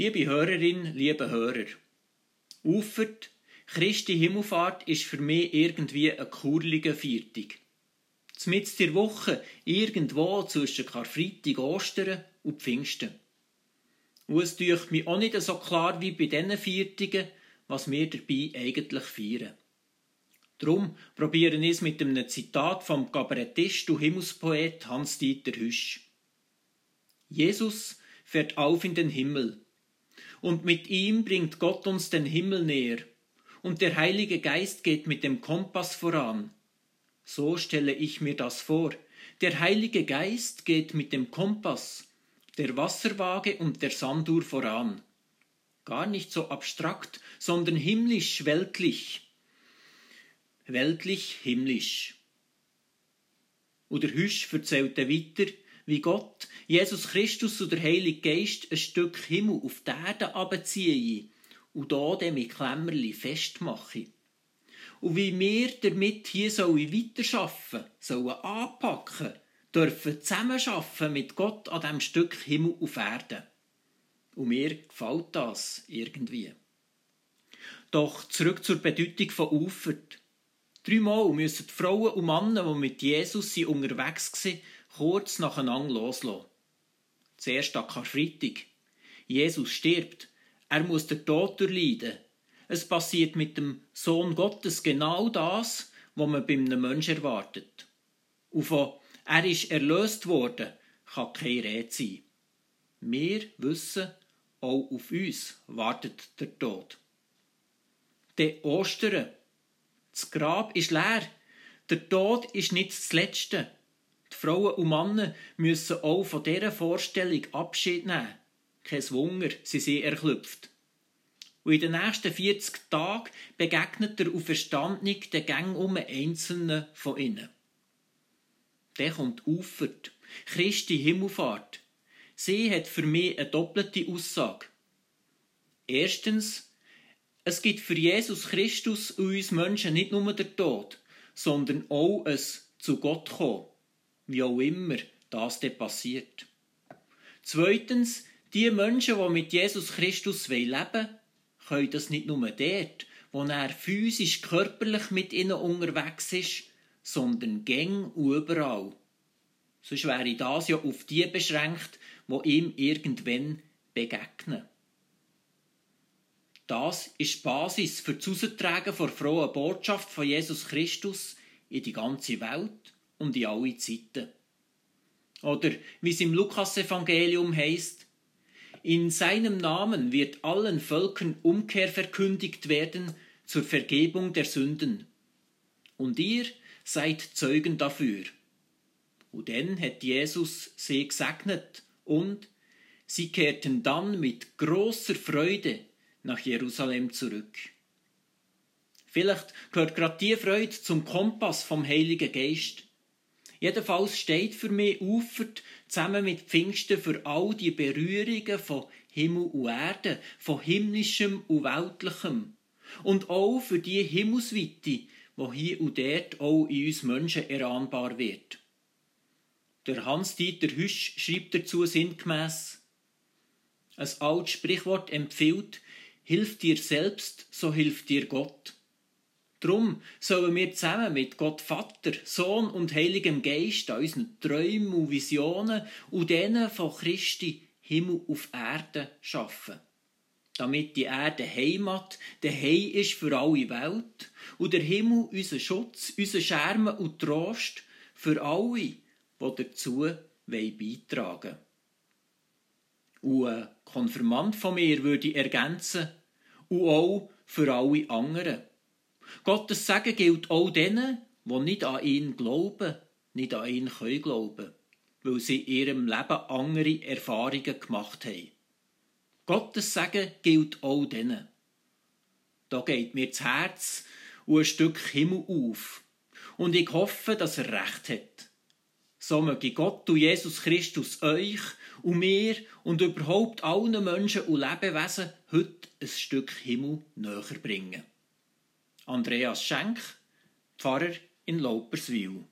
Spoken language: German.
Liebe Hörerin, liebe Hörer, Ufert, Christi Himmelfahrt ist für mich irgendwie ein kurlige Viertig. Zmitzt der Woche irgendwo zwischen Karfreitag, Ostern und Pfingsten. Und es deucht mich auch nicht so klar wie bei diesen Viertigen, was wir dabei eigentlich feiern. Drum probieren wir es mit einem Zitat vom Kabarettist und Himmelspoet Hans-Dieter Hüsch. Jesus fährt auf in den Himmel, und mit ihm bringt Gott uns den Himmel näher, und der Heilige Geist geht mit dem Kompass voran, so stelle ich mir das vor. Der Heilige Geist geht mit dem Kompass, der Wasserwaage und der Sanduhr voran. Gar nicht so abstrakt, sondern himmlisch, weltlich. Weltlich, himmlisch. Oder Hüsch erzählte weiter, wie Gott, Jesus Christus und der Heilige Geist ein Stück Himmel auf die Erde abziehe und da dem mit Klemmerli festmache und wie wir damit hier sollen weiterarbeiten sollen, anpacken, dürfen zusammenarbeiten mit Gott an diesem Stück Himmel auf Erde. Und mir gefällt das irgendwie. Doch zurück zur Bedeutung von Ufert. Dreimal müssen die Frauen und Männer, die mit Jesus unterwegs waren, kurz nacheinander loslassen. Zuerst an Karfreitag. Jesus stirbt. Er muss den Tod durchleiden. Es passiert mit dem Sohn Gottes genau das, was man bei einem Menschen erwartet. Von er ist erlöst worden, kann keine Rede sein. Wir wissen, auch auf uns wartet der Tod. Der Ostern. Das Grab ist leer. Der Tod ist nicht das Letzte. Frauen und Männer müssen auch von dieser Vorstellung Abschied nehmen. Kein Wunder, sie sind erklüpft. Und in den nächsten 40 Tagen begegnet der Auferstandene den Gang um einzelnen von ihnen. Der kommt Ufert, Christi Himmelfahrt. Sie hat für mich eine doppelte Aussage. Erstens, es gibt für Jesus Christus und uns Menschen nicht nur der Tod, sondern auch es zu Gott kommen, wie auch immer das dann passiert. Zweitens, die Menschen, die mit Jesus Christus leben wollen, können das nicht nur dort, wo er physisch, körperlich mit ihnen unterwegs ist, sondern gäng überall. Sonst wäre das ja auf die beschränkt, wo ihm irgendwann begegnen. Das ist die Basis für das Austragen der frohen Botschaft von Jesus Christus in die ganze Welt und in alle Zeiten. Oder wie es im Lukasevangelium heißt: in seinem Namen wird allen Völkern Umkehr verkündigt werden zur Vergebung der Sünden. Und ihr seid Zeugen dafür. Und dann hat Jesus sie gesegnet und sie kehrten dann mit großer Freude nach Jerusalem zurück. Vielleicht gehört gerade die Freude zum Kompass vom Heiligen Geist. Jedenfalls steht für mich Ufert zusammen mit Pfingsten für all die Berührungen von Himmel und Erde, von himmlischem und weltlichem. Und auch für die Himmelsweite, wo hier und dort auch in uns Menschen erahnbar wird. Der Hans-Dieter Hüsch schreibt dazu sinngemäß, ein altes Sprichwort empfiehlt, hilf dir selbst, so hilft dir Gott. Drum sollen wir zusammen mit Gott Vater, Sohn und Heiligem Geist an unseren Träumen und Visionen und denen von Christi Himmel auf Erde schaffen. Damit die Erde Heimat, der Hei ist für alle Welt und der Himmel unser Schutz, unser Schermen und Trost für alle, die dazu beitragen wollen. Und ein Konfirmand von mir würde ergänzen, und auch für alle anderen. Gottes Segen gilt auch denen, die nicht an ihn glauben, nicht an ihn können glauben, weil sie in ihrem Leben andere Erfahrungen gemacht haben. Gottes Segen gilt auch denen. Da geht mir das Herz und ein Stück Himmel auf. Und ich hoffe, dass er recht hat. So möge Gott und Jesus Christus euch und mir und überhaupt allen Menschen und Lebewesen heute ein Stück Himmel näher bringen. Andreas Schenk, Pfarrer in Lauperswil.